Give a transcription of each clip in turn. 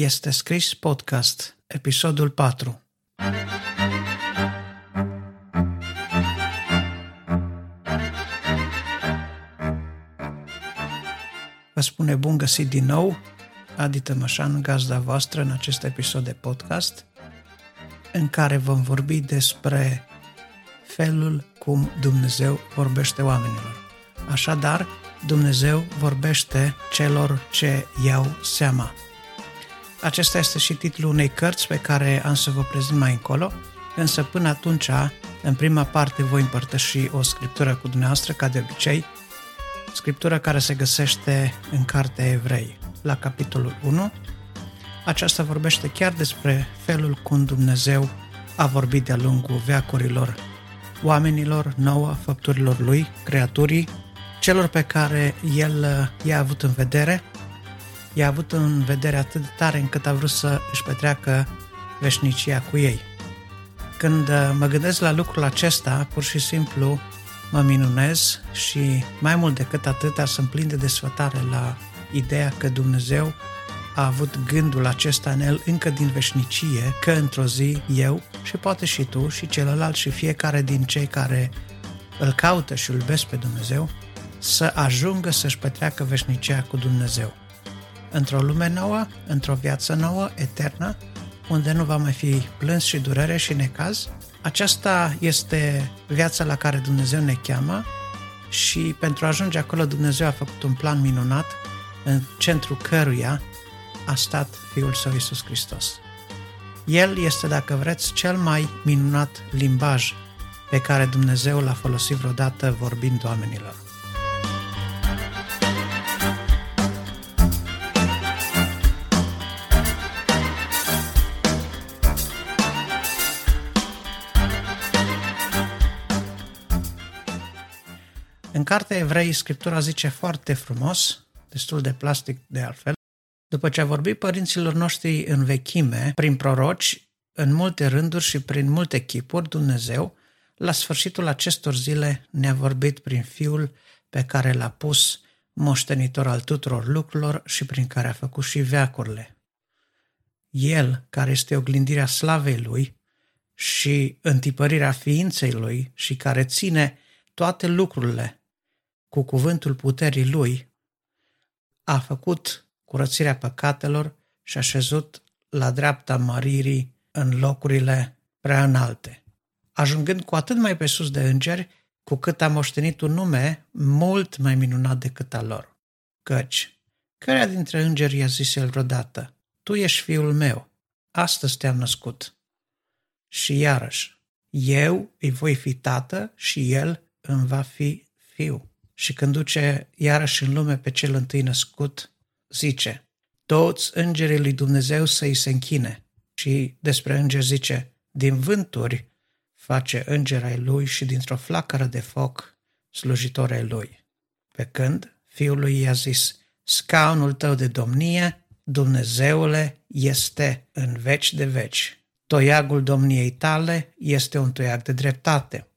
Este scris podcast, episodul 4. Vă spune bun găsit din nou, Adi Tămășan, gazda voastră în acest episod de podcast, în care vom vorbi despre felul cum Dumnezeu vorbește oamenilor. Așadar, Dumnezeu vorbește celor ce iau seama. Acesta este și titlul unei cărți pe care am să vă prezint mai încolo, însă până atunci, în prima parte, voi împărtăși o scriptură cu dumneavoastră, ca de obicei, scriptură care se găsește în Cartea Evrei, la capitolul 1. Aceasta vorbește chiar despre felul cum Dumnezeu a vorbit de-a lungul veacurilor oamenilor, nouă, făpturilor Lui, creaturii, celor pe care El uh, i-a avut în vedere, i-a avut în vedere atât de tare încât a vrut să își petreacă veșnicia cu ei. Când uh, mă gândesc la lucrul acesta, pur și simplu mă minunez și mai mult decât atâta sunt plin de desfătare la ideea că Dumnezeu a avut gândul acesta în el încă din veșnicie, că într-o zi eu și poate și tu și celălalt și fiecare din cei care îl caută și îl iubesc pe Dumnezeu, să ajungă să-și petreacă veșnicia cu Dumnezeu. Într-o lume nouă, într-o viață nouă, eternă, unde nu va mai fi plâns și durere și necaz, aceasta este viața la care Dumnezeu ne cheamă și pentru a ajunge acolo Dumnezeu a făcut un plan minunat în centrul căruia a stat Fiul Său Iisus Hristos. El este, dacă vreți, cel mai minunat limbaj pe care Dumnezeu l-a folosit vreodată vorbind oamenilor. Cartea Evrei, Scriptura zice foarte frumos, destul de plastic de altfel, după ce a vorbit părinților noștri în vechime, prin proroci, în multe rânduri și prin multe chipuri, Dumnezeu, la sfârșitul acestor zile ne-a vorbit prin Fiul pe care l-a pus moștenitor al tuturor lucrurilor și prin care a făcut și veacurile. El, care este oglindirea slavei Lui și întipărirea ființei Lui și care ține toate lucrurile cu cuvântul puterii Lui, a făcut curățirea păcatelor și a șezut la dreapta măririi în locurile prea înalte, ajungând cu atât mai pe sus de îngeri, cu cât a moștenit un nume mult mai minunat decât al lor. Căci, cărea dintre îngeri i-a zis el vreodată, Tu ești fiul meu, astăzi te-am născut. Și iarăși, eu îi voi fi tată și el îmi va fi fiu. Și când duce iarăși în lume pe cel întâi născut, zice, toți îngerii lui Dumnezeu să-i se închine. Și despre înger zice, din vânturi face înger ai lui și dintr-o flacără de foc slujitor ai lui. Pe când fiul lui i-a zis, scaunul tău de domnie, Dumnezeule, este în veci de veci. Toiagul domniei tale este un toiag de dreptate.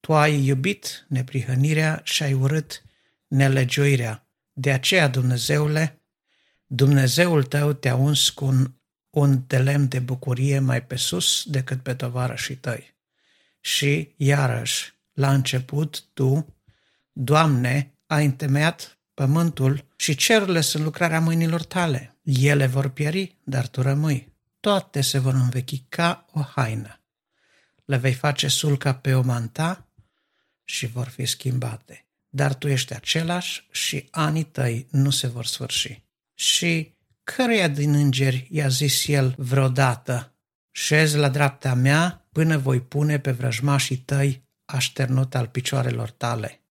Tu ai iubit neprihănirea și ai urât nelegiuirea. De aceea, Dumnezeule, Dumnezeul tău te-a uns cu un, un de lemn de bucurie mai pe sus decât pe tovarășii tăi. Și, iarăși, la început, tu, Doamne, ai întemeiat pământul și cerurile sunt lucrarea mâinilor tale. Ele vor pieri, dar tu rămâi. Toate se vor învechi ca o haină. Le vei face sulca pe o manta și vor fi schimbate. Dar tu ești același și anii tăi nu se vor sfârși. Și căruia din îngeri i-a zis el vreodată, șez la dreapta mea până voi pune pe vrăjmașii tăi așternut al picioarelor tale.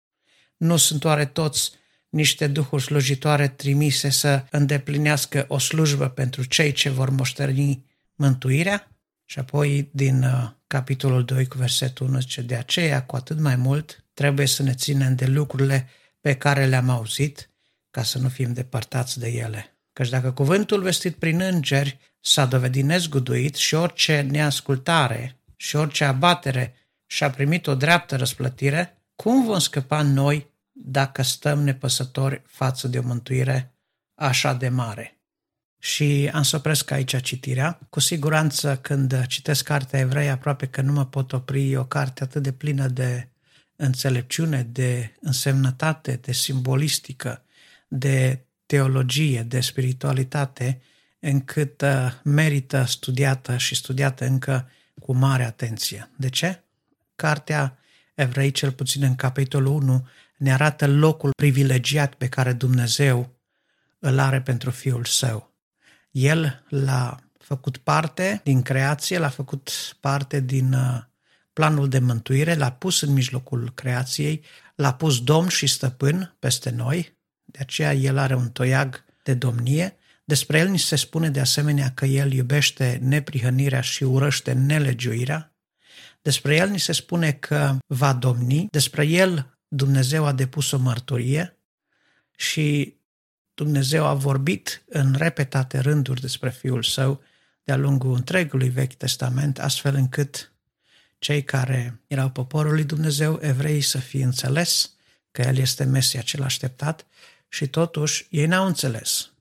Nu sunt oare toți niște duhuri slujitoare trimise să îndeplinească o slujbă pentru cei ce vor moșteni mântuirea? Și apoi din uh, capitolul 2 cu versetul 1 zice, de aceea cu atât mai mult trebuie să ne ținem de lucrurile pe care le-am auzit ca să nu fim depărtați de ele. Căci dacă cuvântul vestit prin îngeri s-a dovedit nezguduit și orice neascultare și orice abatere și-a primit o dreaptă răsplătire, cum vom scăpa noi dacă stăm nepăsători față de o mântuire așa de mare? Și am să opresc aici citirea. Cu siguranță când citesc cartea evrei, aproape că nu mă pot opri o carte atât de plină de înțelepciune, de însemnătate, de simbolistică, de teologie, de spiritualitate, încât uh, merită studiată și studiată încă cu mare atenție. De ce? Cartea Evrei, cel puțin în capitolul 1, ne arată locul privilegiat pe care Dumnezeu îl are pentru Fiul Său. El l-a făcut parte din creație, l-a făcut parte din uh, planul de mântuire, l-a pus în mijlocul creației, l-a pus domn și stăpân peste noi, de aceea el are un toiag de domnie. Despre el ni se spune de asemenea că el iubește neprihănirea și urăște nelegiuirea. Despre el ni se spune că va domni, despre el Dumnezeu a depus o mărturie și Dumnezeu a vorbit în repetate rânduri despre Fiul Său de-a lungul întregului Vechi Testament, astfel încât cei care erau poporul lui Dumnezeu, evrei, să fie înțeles că El este Mesia cel așteptat și totuși ei n-au înțeles.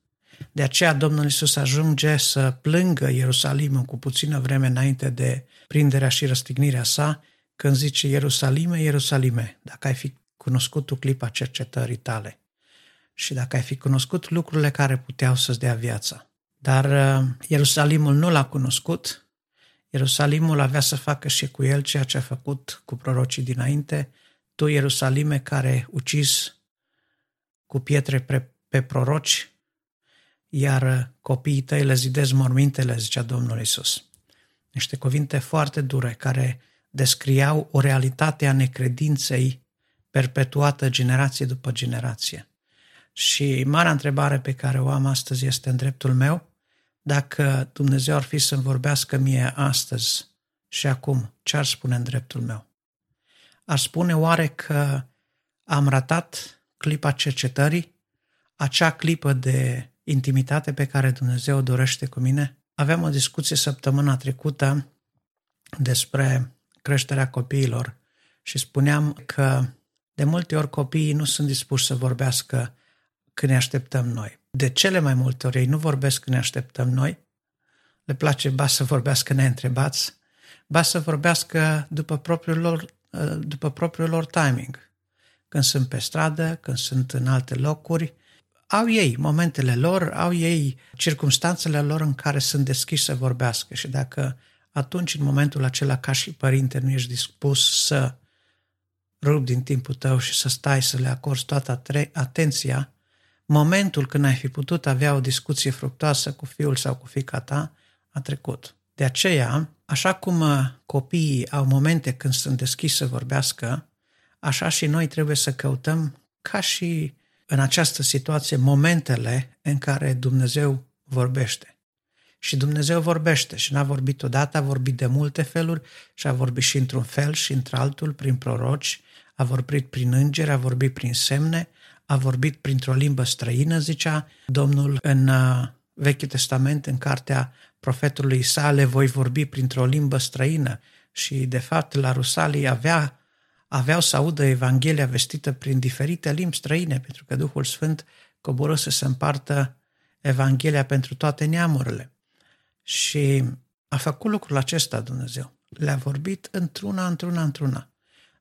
De aceea Domnul Isus ajunge să plângă Ierusalimul cu puțină vreme înainte de prinderea și răstignirea sa, când zice Ierusalime, Ierusalime, dacă ai fi cunoscut tu clipa cercetării tale și dacă ai fi cunoscut lucrurile care puteau să-ți dea viața. Dar uh, Ierusalimul nu l-a cunoscut, Ierusalimul avea să facă și cu el ceea ce a făcut cu prorocii dinainte, tu, Ierusalime, care ucis cu pietre pe, pe proroci, iar copiii tăi le zidezi mormintele, zicea Domnul Isus. Niște cuvinte foarte dure care descriau o realitate a necredinței perpetuată generație după generație. Și marea întrebare pe care o am astăzi este în dreptul meu, dacă Dumnezeu ar fi să-mi vorbească mie astăzi și acum, ce ar spune în dreptul meu? Ar spune oare că am ratat clipa cercetării, acea clipă de intimitate pe care Dumnezeu o dorește cu mine? Aveam o discuție săptămâna trecută despre creșterea copiilor și spuneam că de multe ori copiii nu sunt dispuși să vorbească când ne așteptăm noi. De cele mai multe ori ei nu vorbesc când ne așteptăm noi, le place ba să vorbească neîntrebați, ba să vorbească după propriul lor, după propriul lor timing când sunt pe stradă, când sunt în alte locuri. Au ei momentele lor, au ei circumstanțele lor în care sunt deschiși să vorbească și dacă atunci, în momentul acela, ca și părinte, nu ești dispus să rup din timpul tău și să stai să le acorzi toată atenția, momentul când ai fi putut avea o discuție fructoasă cu fiul sau cu fica ta a trecut. De aceea, așa cum copiii au momente când sunt deschiși să vorbească, așa și noi trebuie să căutăm, ca și în această situație, momentele în care Dumnezeu vorbește. Și Dumnezeu vorbește și n-a vorbit odată, a vorbit de multe feluri și a vorbit și într-un fel și într-altul, prin proroci, a vorbit prin îngeri, a vorbit prin semne, a vorbit printr-o limbă străină, zicea Domnul în uh, Vechiul Testament, în cartea profetului Isale, voi vorbi printr-o limbă străină. Și, de fapt, la Rusalii avea aveau să audă Evanghelia vestită prin diferite limbi străine, pentru că Duhul Sfânt coboră să se împartă Evanghelia pentru toate neamurile. Și a făcut lucrul acesta Dumnezeu. Le-a vorbit într-una, într-una, într-una.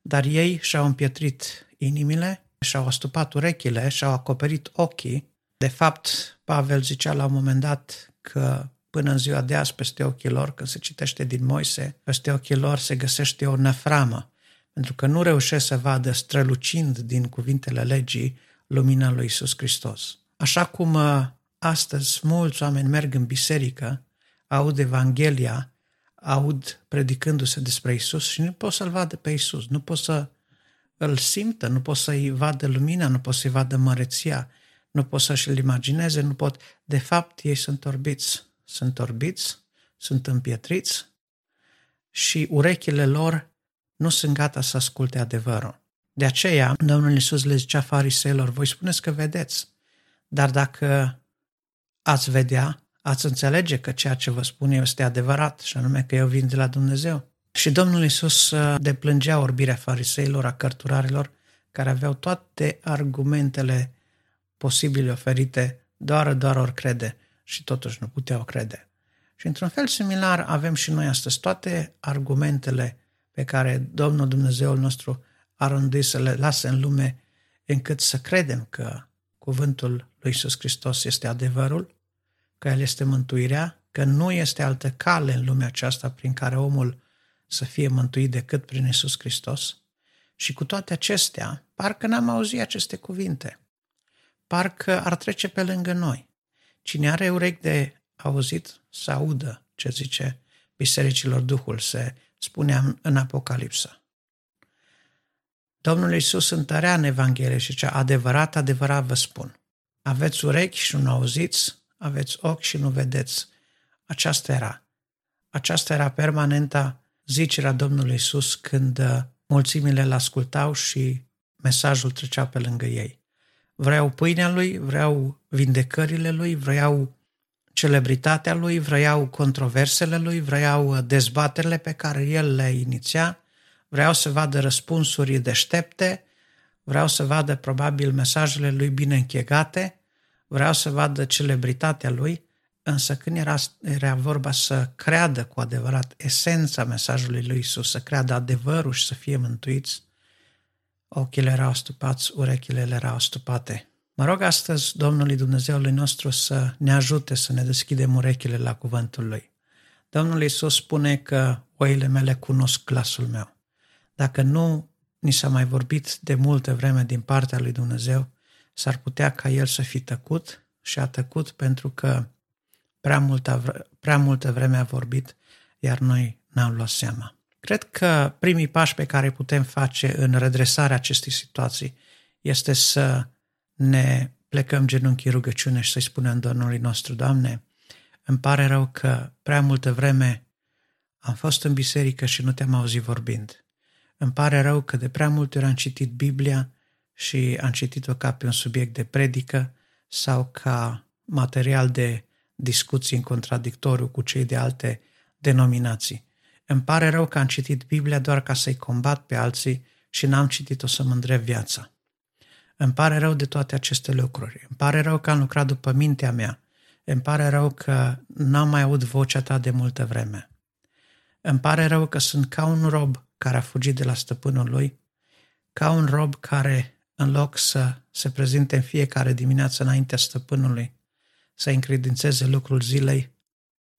Dar ei și-au împietrit inimile, și-au astupat urechile, și-au acoperit ochii. De fapt, Pavel zicea la un moment dat că până în ziua de azi peste ochii lor, când se citește din Moise, peste ochii lor se găsește o năframă pentru că nu reușesc să vadă strălucind din cuvintele legii lumina lui Isus Hristos. Așa cum uh, astăzi mulți oameni merg în biserică, aud Evanghelia, aud predicându-se despre Isus și nu pot să-L vadă pe Isus, nu pot să îl simtă, nu pot să-i vadă lumina, nu pot să-i vadă măreția, nu pot să-și-l imagineze, nu pot. De fapt, ei sunt orbiți. Sunt orbiți, sunt împietriți și urechile lor nu sunt gata să asculte adevărul. De aceea, Domnul Iisus le zicea fariseilor, voi spuneți că vedeți, dar dacă ați vedea, ați înțelege că ceea ce vă spun eu este adevărat, și anume că eu vin de la Dumnezeu. Și Domnul Iisus uh, deplângea orbirea fariseilor, a cărturarilor, care aveau toate argumentele posibile oferite, doar, doar ori crede. și totuși nu puteau crede. Și într-un fel similar avem și noi astăzi toate argumentele pe care Domnul Dumnezeul nostru a rânduit să le lase în lume încât să credem că cuvântul lui Iisus Hristos este adevărul, că El este mântuirea, că nu este altă cale în lumea aceasta prin care omul să fie mântuit decât prin Iisus Hristos. Și cu toate acestea, parcă n-am auzit aceste cuvinte. Parcă ar trece pe lângă noi. Cine are urechi de auzit, să audă ce zice bisericilor Duhul, se spunea în Apocalipsa. Domnul Iisus întărea în Evanghelie și cea adevărat, adevărat vă spun. Aveți urechi și nu auziți, aveți ochi și nu vedeți. Aceasta era. Aceasta era permanenta zicerea Domnului Iisus când uh, mulțimile îl ascultau și mesajul trecea pe lângă ei. Vreau pâinea lui, vreau vindecările lui, vreau celebritatea lui, vreau controversele lui, vreau uh, dezbaterile pe care el le iniția, vreau să vadă răspunsuri deștepte, vreau să vadă probabil mesajele lui bine închegate, vreau să vadă celebritatea lui, însă când era, era vorba să creadă cu adevărat esența mesajului lui Isus, să creadă adevărul și să fie mântuiți, ochile erau stupați, urechile le erau stupate. Mă rog astăzi Domnului Dumnezeului nostru să ne ajute să ne deschidem urechile la cuvântul Lui. Domnul Iisus spune că oile mele cunosc glasul meu. Dacă nu ni s-a mai vorbit de multe vreme din partea lui Dumnezeu, s-ar putea ca El să fi tăcut și a tăcut pentru că prea multă, prea multă vreme a vorbit, iar noi n-am luat seama. Cred că primii pași pe care putem face în redresarea acestei situații este să ne plecăm genunchii rugăciune și să-i spunem Domnului nostru, Doamne, îmi pare rău că prea multă vreme am fost în biserică și nu te-am auzit vorbind. Îmi pare rău că de prea multe ori am citit Biblia și am citit-o ca pe un subiect de predică sau ca material de discuții în contradictoriu cu cei de alte denominații. Îmi pare rău că am citit Biblia doar ca să-i combat pe alții și n-am citit-o să mă îndrept viața. Îmi pare rău de toate aceste lucruri. Îmi pare rău că am lucrat după mintea mea. Îmi pare rău că n-am mai aud vocea ta de multă vreme. Îmi pare rău că sunt ca un rob care a fugit de la stăpânul lui, ca un rob care, în loc să se prezinte în fiecare dimineață înaintea stăpânului, să încredințeze lucrul zilei,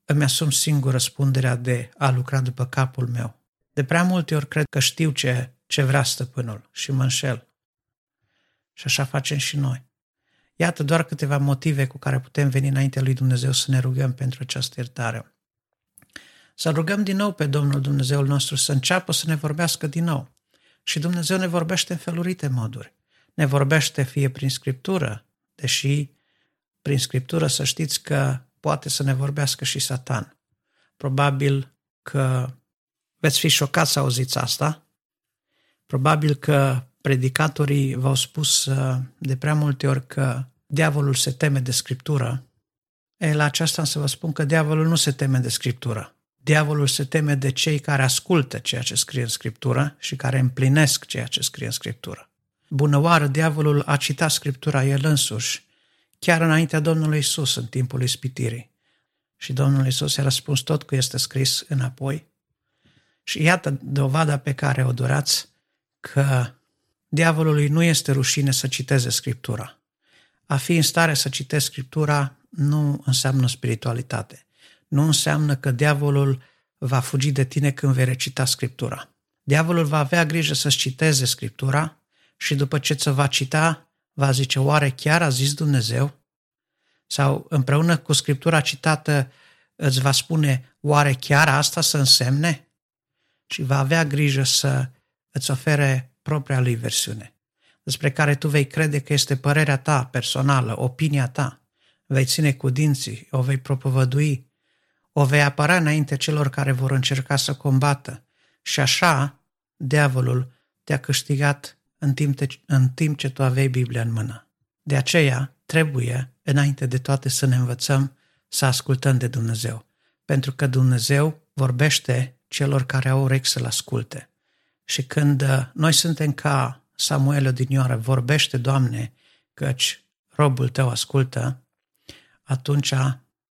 îmi asum singur răspunderea de a lucra după capul meu. De prea multe ori cred că știu ce, ce vrea stăpânul și mă înșel. Și așa facem și noi. Iată doar câteva motive cu care putem veni înaintea lui Dumnezeu să ne rugăm pentru această iertare. Să rugăm din nou pe Domnul Dumnezeul nostru să înceapă să ne vorbească din nou. Și Dumnezeu ne vorbește în felurite moduri. Ne vorbește fie prin Scriptură, deși prin Scriptură să știți că poate să ne vorbească și Satan. Probabil că veți fi șocați să auziți asta. Probabil că predicatorii v-au spus uh, de prea multe ori că diavolul se teme de Scriptură. E, la aceasta să vă spun că diavolul nu se teme de Scriptură. Diavolul se teme de cei care ascultă ceea ce scrie în Scriptură și care împlinesc ceea ce scrie în Scriptură. Bună oară, diavolul a citat Scriptura el însuși, chiar înaintea Domnului Isus în timpul ispitirii. Și Domnul Isus i-a răspuns tot cu este scris înapoi. Și iată dovada pe care o durați că diavolului nu este rușine să citeze Scriptura. A fi în stare să citești Scriptura nu înseamnă spiritualitate nu înseamnă că diavolul va fugi de tine când vei recita Scriptura. Diavolul va avea grijă să-ți citeze Scriptura și după ce ți va cita, va zice, oare chiar a zis Dumnezeu? Sau împreună cu Scriptura citată îți va spune, oare chiar asta să însemne? Și va avea grijă să îți ofere propria lui versiune, despre care tu vei crede că este părerea ta personală, opinia ta. Vei ține cu dinții, o vei propovădui, o vei apăra înainte celor care vor încerca să combată. Și așa, diavolul te-a câștigat în timp, te, în timp ce tu aveai Biblia în mână. De aceea, trebuie, înainte de toate, să ne învățăm să ascultăm de Dumnezeu. Pentru că Dumnezeu vorbește celor care au urechi să-L asculte. Și când uh, noi suntem ca Samuel odinioară, vorbește, Doamne, căci robul tău ascultă, atunci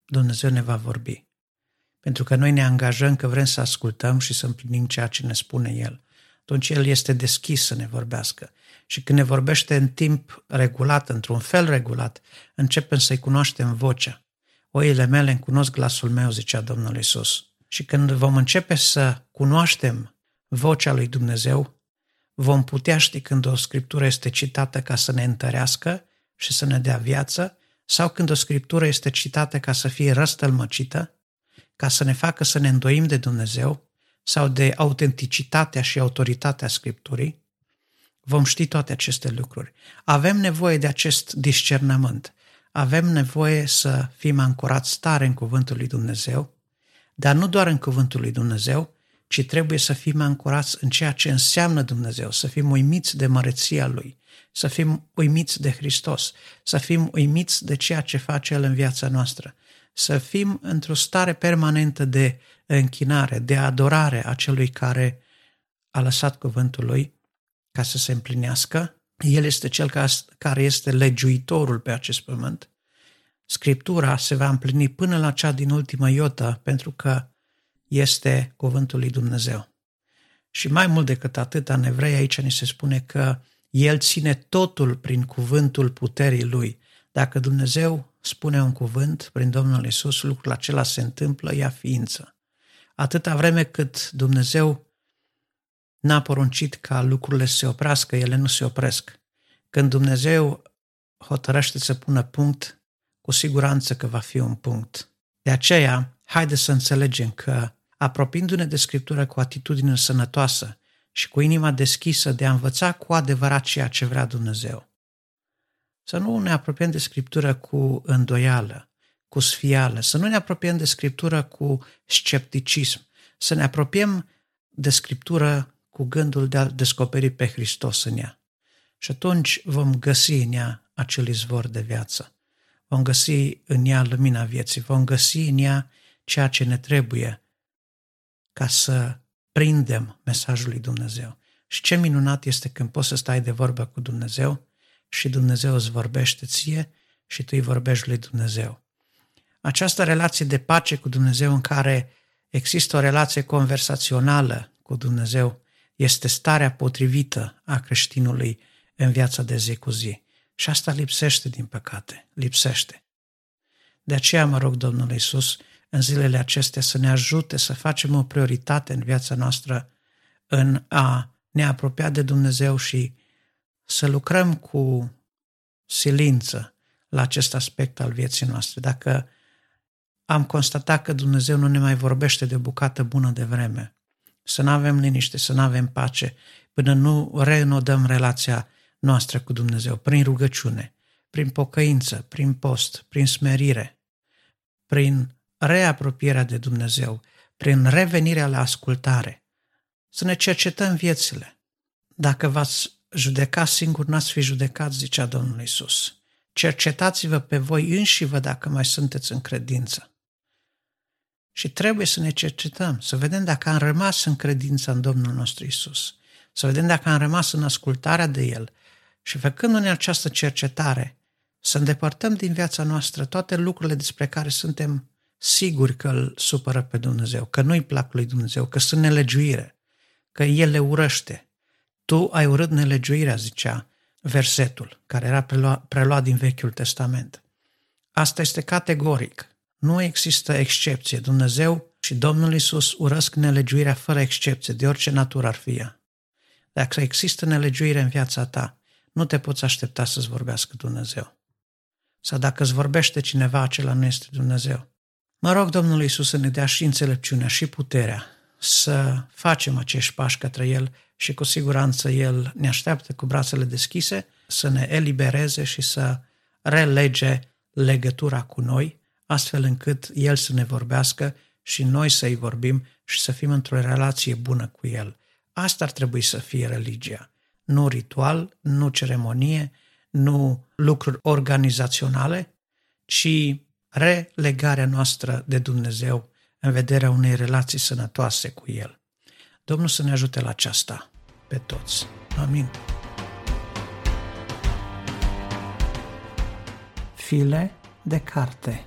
Dumnezeu ne va vorbi. Pentru că noi ne angajăm că vrem să ascultăm și să împlinim ceea ce ne spune El. Atunci El este deschis să ne vorbească. Și când ne vorbește în timp regulat, într-un fel regulat, începem să-i cunoaștem vocea. Oile mele îmi cunosc glasul meu, zicea Domnul Isus. Și când vom începe să cunoaștem vocea lui Dumnezeu, vom putea ști când o scriptură este citată ca să ne întărească și să ne dea viață, sau când o scriptură este citată ca să fie răstălmăcită, ca să ne facă să ne îndoim de Dumnezeu sau de autenticitatea și autoritatea Scripturii, vom ști toate aceste lucruri. Avem nevoie de acest discernământ. Avem nevoie să fim ancorați tare în Cuvântul lui Dumnezeu, dar nu doar în Cuvântul lui Dumnezeu, ci trebuie să fim ancorați în ceea ce înseamnă Dumnezeu, să fim uimiți de măreția Lui, să fim uimiți de Hristos, să fim uimiți de ceea ce face El în viața noastră, să fim într-o stare permanentă de închinare, de adorare a celui care a lăsat cuvântul Lui ca să se împlinească. El este cel care este legiuitorul pe acest pământ. Scriptura se va împlini până la cea din ultimă iotă, pentru că este cuvântul lui Dumnezeu. Și mai mult decât atât, în evrei aici ni se spune că El ține totul prin cuvântul puterii Lui. Dacă Dumnezeu spune un cuvânt prin Domnul Isus, lucrul acela se întâmplă, ia ființă. Atâta vreme cât Dumnezeu n-a poruncit ca lucrurile să se oprească, ele nu se opresc. Când Dumnezeu hotărăște să pună punct, cu siguranță că va fi un punct. De aceea, haide să înțelegem că apropiindu-ne de Scriptură cu atitudine sănătoasă și cu inima deschisă de a învăța cu adevărat ceea ce vrea Dumnezeu. Să nu ne apropiem de Scriptură cu îndoială, cu sfială, să nu ne apropiem de Scriptură cu scepticism, să ne apropiem de Scriptură cu gândul de a descoperi pe Hristos în ea. Și atunci vom găsi în ea acel izvor de viață. Vom găsi în ea lumina vieții, vom găsi în ea ceea ce ne trebuie ca să prindem mesajul lui Dumnezeu. Și ce minunat este când poți să stai de vorbă cu Dumnezeu și Dumnezeu îți vorbește ție și tu îi vorbești lui Dumnezeu. Această relație de pace cu Dumnezeu în care există o relație conversațională cu Dumnezeu este starea potrivită a creștinului în viața de zi cu zi. Și asta lipsește, din păcate, lipsește. De aceea mă rog Domnul Iisus în zilele acestea să ne ajute să facem o prioritate în viața noastră în a ne apropia de Dumnezeu și să lucrăm cu silință la acest aspect al vieții noastre. Dacă am constatat că Dumnezeu nu ne mai vorbește de bucată bună de vreme, să nu avem liniște, să nu avem pace, până nu reînodăm relația noastră cu Dumnezeu, prin rugăciune, prin pocăință, prin post, prin smerire, prin reapropierea de Dumnezeu, prin revenirea la ascultare, să ne cercetăm viețile. Dacă v-ați judeca singur, n-ați fi judecat, zicea Domnul Isus. Cercetați-vă pe voi înși vă dacă mai sunteți în credință. Și trebuie să ne cercetăm, să vedem dacă am rămas în credința în Domnul nostru Isus, să vedem dacă am rămas în ascultarea de El și făcându-ne această cercetare, să îndepărtăm din viața noastră toate lucrurile despre care suntem siguri că îl supără pe Dumnezeu, că nu-i plac lui Dumnezeu, că sunt nelegiuire, că El le urăște. Tu ai urât nelegiuirea, zicea versetul, care era preluat, preluat din Vechiul Testament. Asta este categoric. Nu există excepție. Dumnezeu și Domnul Isus urăsc nelegiuirea fără excepție, de orice natură ar fi ea. Dacă există nelegiuire în viața ta, nu te poți aștepta să-ți vorbească Dumnezeu. Sau dacă îți vorbește cineva, acela nu este Dumnezeu. Mă rog Domnul Iisus să ne dea și înțelepciunea și puterea să facem acești pași către El și cu siguranță El ne așteaptă cu brațele deschise să ne elibereze și să relege legătura cu noi, astfel încât El să ne vorbească și noi să-i vorbim și să fim într-o relație bună cu El. Asta ar trebui să fie religia. Nu ritual, nu ceremonie, nu lucruri organizaționale, ci relegarea noastră de Dumnezeu în vederea unei relații sănătoase cu El. Domnul să ne ajute la aceasta pe toți. Amin. File de carte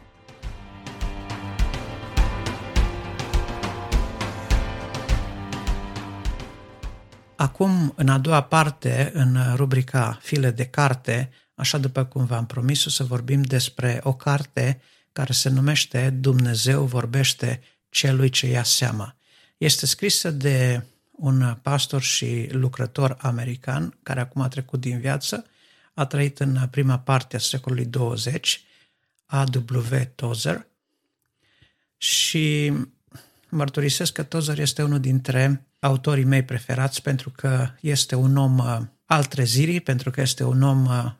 acum, în a doua parte, în rubrica File de carte, așa după cum v-am promis, o să vorbim despre o carte care se numește Dumnezeu vorbește celui ce ia seama. Este scrisă de un pastor și lucrător american care acum a trecut din viață, a trăit în prima parte a secolului 20, A.W. Tozer, și mărturisesc că Tozer este unul dintre autorii mei preferați pentru că este un om uh, al trezirii, pentru că este un om uh,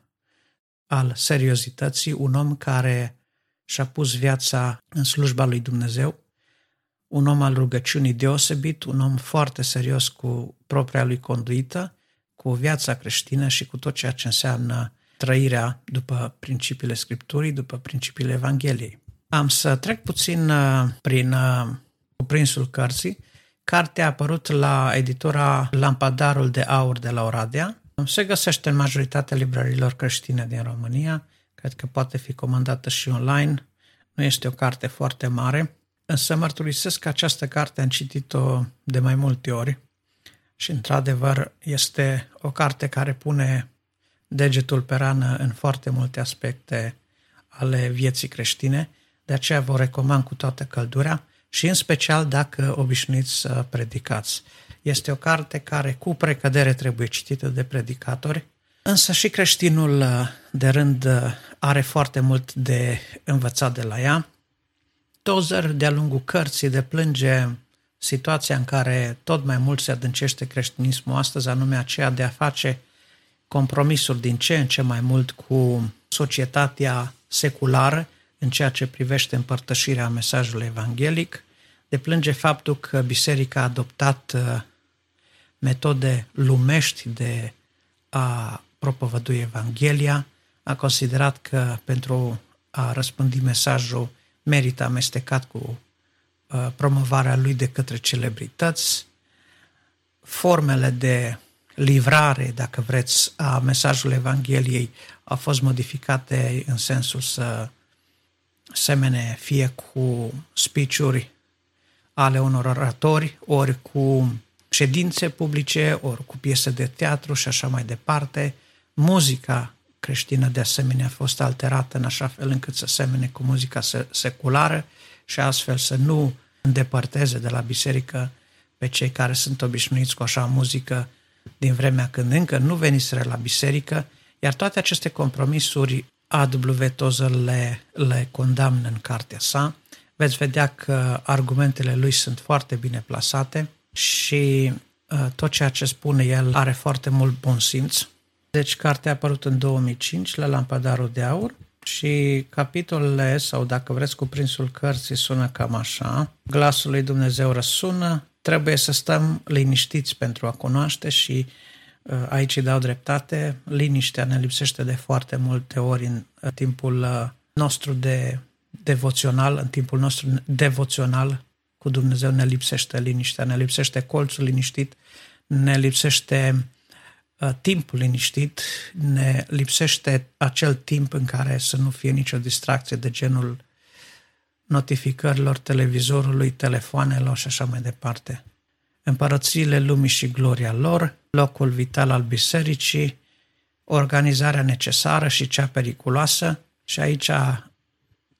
al seriozității, un om care și-a pus viața în slujba lui Dumnezeu, un om al rugăciunii deosebit, un om foarte serios cu propria lui conduită, cu viața creștină și cu tot ceea ce înseamnă trăirea după principiile Scripturii, după principiile Evangheliei. Am să trec puțin uh, prin cuprinsul cărții. Cartea a apărut la editura Lampadarul de Aur de la Oradea. Se găsește în majoritatea librărilor creștine din România. Cred că poate fi comandată și online. Nu este o carte foarte mare, însă mărturisesc că această carte am citit-o de mai multe ori și, într-adevăr, este o carte care pune degetul pe rană în foarte multe aspecte ale vieții creștine, de aceea vă recomand cu toată căldura și în special dacă obișnuiți să predicați. Este o carte care cu precădere trebuie citită de predicatori, însă și creștinul de rând are foarte mult de învățat de la ea. Tozer, de-a lungul cărții, deplânge situația în care tot mai mult se adâncește creștinismul astăzi, anume aceea de a face compromisuri din ce în ce mai mult cu societatea seculară în ceea ce privește împărtășirea mesajului evanghelic, deplânge faptul că biserica a adoptat uh, metode lumești de a propovădui Evanghelia, a considerat că pentru a răspândi mesajul merită amestecat cu uh, promovarea lui de către celebrități, formele de livrare, dacă vreți, a mesajului Evangheliei au fost modificate în sensul să semene fie cu speech ale unor oratori, ori cu ședințe publice, ori cu piese de teatru și așa mai departe. Muzica creștină de asemenea a fost alterată în așa fel încât să semene cu muzica seculară și astfel să nu îndepărteze de la biserică pe cei care sunt obișnuiți cu așa muzică din vremea când încă nu veniseră la biserică, iar toate aceste compromisuri A.W. Tozer le, le condamnă în cartea sa. Veți vedea că argumentele lui sunt foarte bine plasate și uh, tot ceea ce spune el are foarte mult bun simț. Deci cartea a apărut în 2005 la Lampadarul de Aur și capitolele, sau dacă vreți cuprinsul cărții, sună cam așa. Glasul lui Dumnezeu răsună, trebuie să stăm liniștiți pentru a cunoaște și uh, aici îi dau dreptate. Liniștea ne lipsește de foarte multe ori în timpul uh, nostru de devoțional, în timpul nostru devoțional cu Dumnezeu ne lipsește liniștea, ne lipsește colțul liniștit, ne lipsește uh, timpul liniștit, ne lipsește acel timp în care să nu fie nicio distracție de genul notificărilor televizorului, telefoanelor și așa mai departe. Împărățiile lumii și gloria lor, locul vital al bisericii, organizarea necesară și cea periculoasă și aici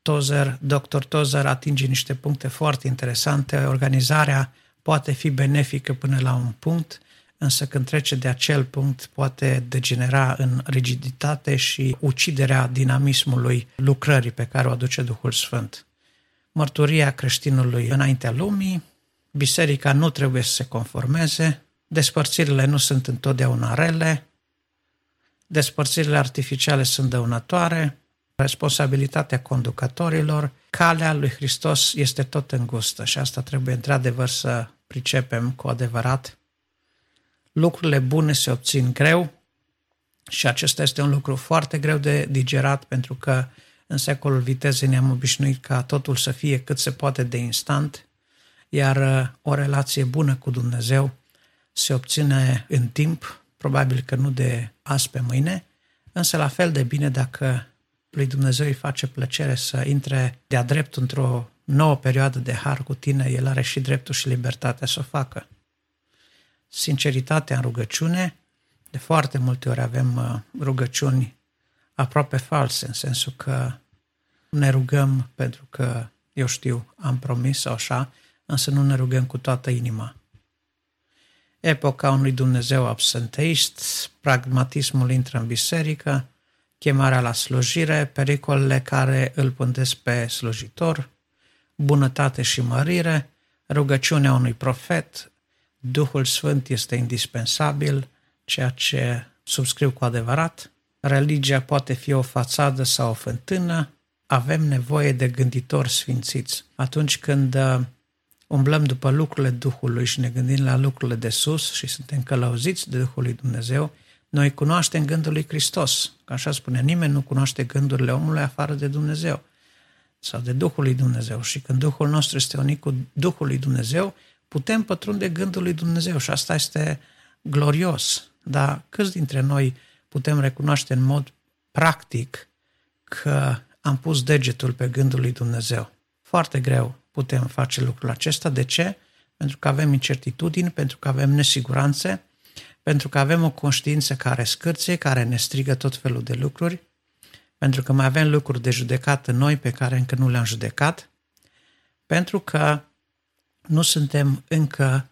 Tozer, dr. Tozer atinge niște puncte foarte interesante. Organizarea poate fi benefică până la un punct, însă când trece de acel punct poate degenera în rigiditate și uciderea dinamismului lucrării pe care o aduce Duhul Sfânt. Mărturia creștinului înaintea lumii, biserica nu trebuie să se conformeze, despărțirile nu sunt întotdeauna rele, despărțirile artificiale sunt dăunătoare, responsabilitatea conducătorilor, calea lui Hristos este tot îngustă și asta trebuie într-adevăr să pricepem cu adevărat. Lucrurile bune se obțin greu și acesta este un lucru foarte greu de digerat pentru că în secolul vitezei ne-am obișnuit ca totul să fie cât se poate de instant, iar uh, o relație bună cu Dumnezeu se obține în timp, probabil că nu de azi pe mâine, însă la fel de bine dacă lui Dumnezeu îi face plăcere să intre de-a drept într-o nouă perioadă de har cu tine, el are și dreptul și libertatea să o facă. sinceritatea în rugăciune. De foarte multe ori avem uh, rugăciuni aproape false, în sensul că ne rugăm pentru că, eu știu, am promis sau așa, însă nu ne rugăm cu toată inima. Epoca unui Dumnezeu absenteist, pragmatismul intră în biserică, chemarea la slujire, pericolele care îl pândesc pe slujitor, bunătate și mărire, rugăciunea unui profet, Duhul Sfânt este indispensabil, ceea ce subscriu cu adevărat. Religia poate fi o fațadă sau o fântână. Avem nevoie de gânditori sfințiți. Atunci când uh, umblăm după lucrurile Duhului și ne gândim la lucrurile de sus și suntem călăuziți de Duhul lui Dumnezeu, noi cunoaștem gândul lui Hristos. Că așa spune, nimeni nu cunoaște gândurile omului afară de Dumnezeu sau de Duhul lui Dumnezeu. Și când Duhul nostru este unit cu Duhul lui Dumnezeu, putem pătrunde gândul lui Dumnezeu și asta este glorios. Dar câți dintre noi putem recunoaște în mod practic că am pus degetul pe gândul lui Dumnezeu? Foarte greu putem face lucrul acesta. De ce? Pentru că avem incertitudini, pentru că avem nesiguranțe, pentru că avem o conștiință care scârție, care ne strigă tot felul de lucruri, pentru că mai avem lucruri de judecat în noi pe care încă nu le-am judecat, pentru că nu suntem încă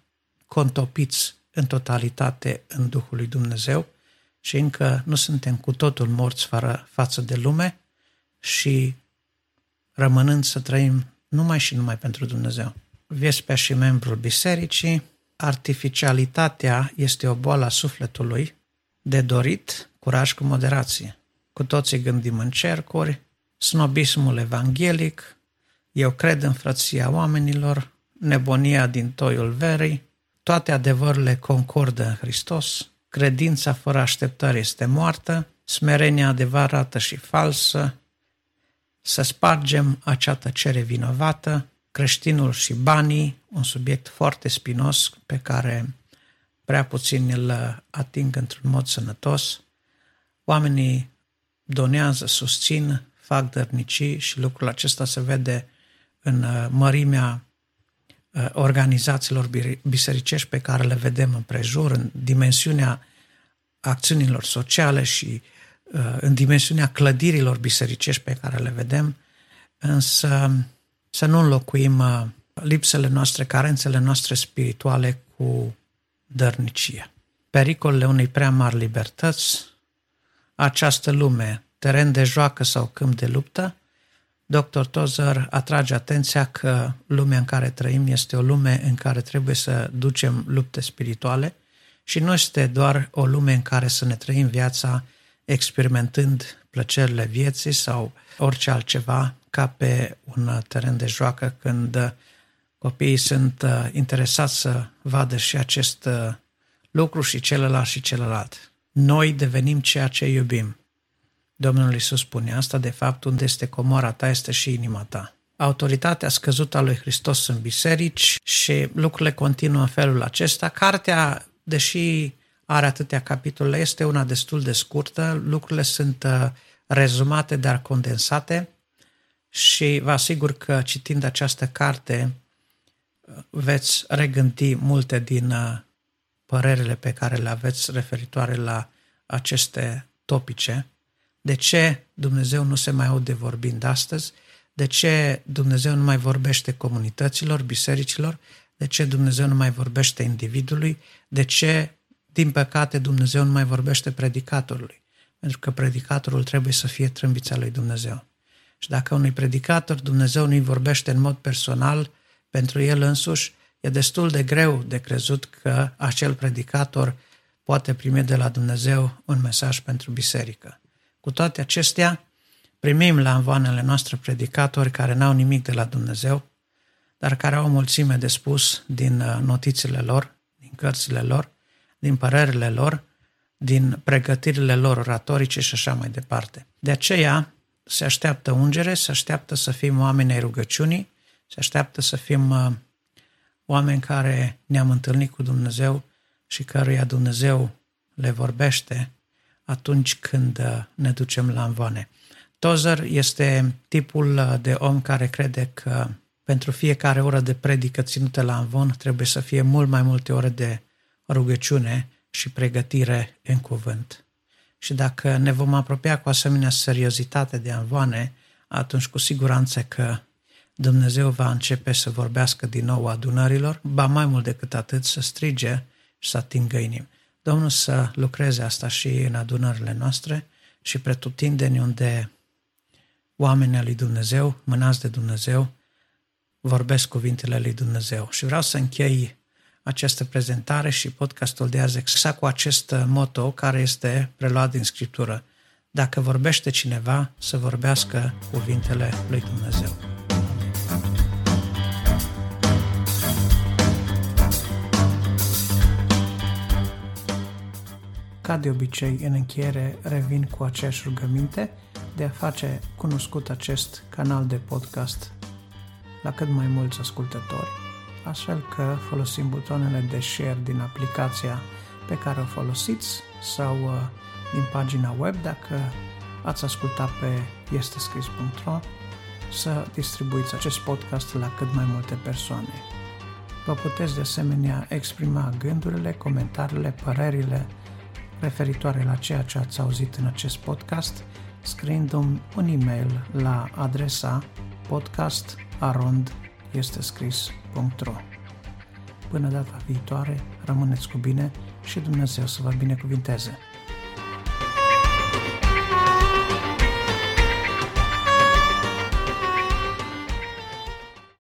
contopiți în totalitate în Duhul lui Dumnezeu și încă nu suntem cu totul morți fără față de lume și rămânând să trăim numai și numai pentru Dumnezeu. Viespea și membrul bisericii, artificialitatea este o boală a sufletului, de dorit, curaj cu moderație. Cu toții gândim în cercuri, snobismul evanghelic, eu cred în frăția oamenilor, nebunia din toiul verii, toate adevărurile concordă în Hristos, credința fără așteptări este moartă, smerenia adevărată și falsă, să spargem acea tăcere vinovată, creștinul și banii, un subiect foarte spinos pe care prea puțini îl ating într-un mod sănătos. Oamenii donează, susțin, fac dărnicii și lucrul acesta se vede în uh, mărimea uh, organizațiilor bisericești pe care le vedem în prejur, în dimensiunea acțiunilor sociale și uh, în dimensiunea clădirilor bisericești pe care le vedem, însă să nu înlocuim lipsele noastre, carențele noastre spirituale cu dărnicie. Pericolele unei prea mari libertăți, această lume, teren de joacă sau câmp de luptă, Dr. Tozer atrage atenția că lumea în care trăim este o lume în care trebuie să ducem lupte spirituale și nu este doar o lume în care să ne trăim viața experimentând plăcerile vieții sau orice altceva ca pe un teren de joacă când copiii sunt uh, interesați să vadă și acest uh, lucru și celălalt și celălalt. Noi devenim ceea ce iubim. Domnul Iisus spune asta, de fapt, unde este comora ta, este și inima ta. Autoritatea scăzută a lui Hristos în biserici și lucrurile continuă în felul acesta. Cartea, deși are atâtea capitole, este una destul de scurtă, lucrurile sunt uh, rezumate, dar condensate și vă asigur că citind această carte uh, veți regândi multe din uh, părerile pe care le aveți referitoare la aceste topice de ce Dumnezeu nu se mai aude vorbind astăzi? De ce Dumnezeu nu mai vorbește comunităților, bisericilor? De ce Dumnezeu nu mai vorbește individului? De ce, din păcate, Dumnezeu nu mai vorbește predicatorului? Pentru că predicatorul trebuie să fie trâmbița lui Dumnezeu. Și dacă unui predicator Dumnezeu nu-i vorbește în mod personal pentru el însuși, e destul de greu de crezut că acel predicator poate primi de la Dumnezeu un mesaj pentru biserică. Cu toate acestea, primim la învoanele noastre predicatori care n-au nimic de la Dumnezeu, dar care au o mulțime de spus din uh, notițele lor, din cărțile lor, din părerile lor, din pregătirile lor oratorice și așa mai departe. De aceea se așteaptă ungere, se așteaptă să fim oameni ai rugăciunii, se așteaptă să fim uh, oameni care ne-am întâlnit cu Dumnezeu și căruia Dumnezeu le vorbește atunci când uh, ne ducem la învoane. Tozer este tipul uh, de om care crede că pentru fiecare oră de predică ținută la învon trebuie să fie mult mai multe ore de rugăciune și pregătire în cuvânt. Și dacă ne vom apropia cu asemenea seriozitate de anvoane, atunci cu siguranță că Dumnezeu va începe să vorbească din nou adunărilor, ba mai mult decât atât să strige și să atingă inimi. Domnul să lucreze asta și în adunările noastre și pretutindeni unde oamenii lui Dumnezeu, mânați de Dumnezeu, vorbesc cuvintele lui Dumnezeu. Și vreau să închei această prezentare și podcastul de azi exact cu acest moto care este preluat din Scriptură. Dacă vorbește cineva, să vorbească cuvintele lui Dumnezeu. Ca de obicei, în încheiere, revin cu aceeași rugăminte de a face cunoscut acest canal de podcast la cât mai mulți ascultători, astfel că folosim butoanele de share din aplicația pe care o folosiți sau uh, din pagina web dacă ați ascultat pe estescris.ro să distribuiți acest podcast la cât mai multe persoane. Vă puteți de asemenea exprima gândurile, comentariile, părerile referitoare la ceea ce ați auzit în acest podcast, scriindu-mi un e-mail la adresa podcastarondestescris.ro Până data viitoare, rămâneți cu bine și Dumnezeu să vă binecuvinteze!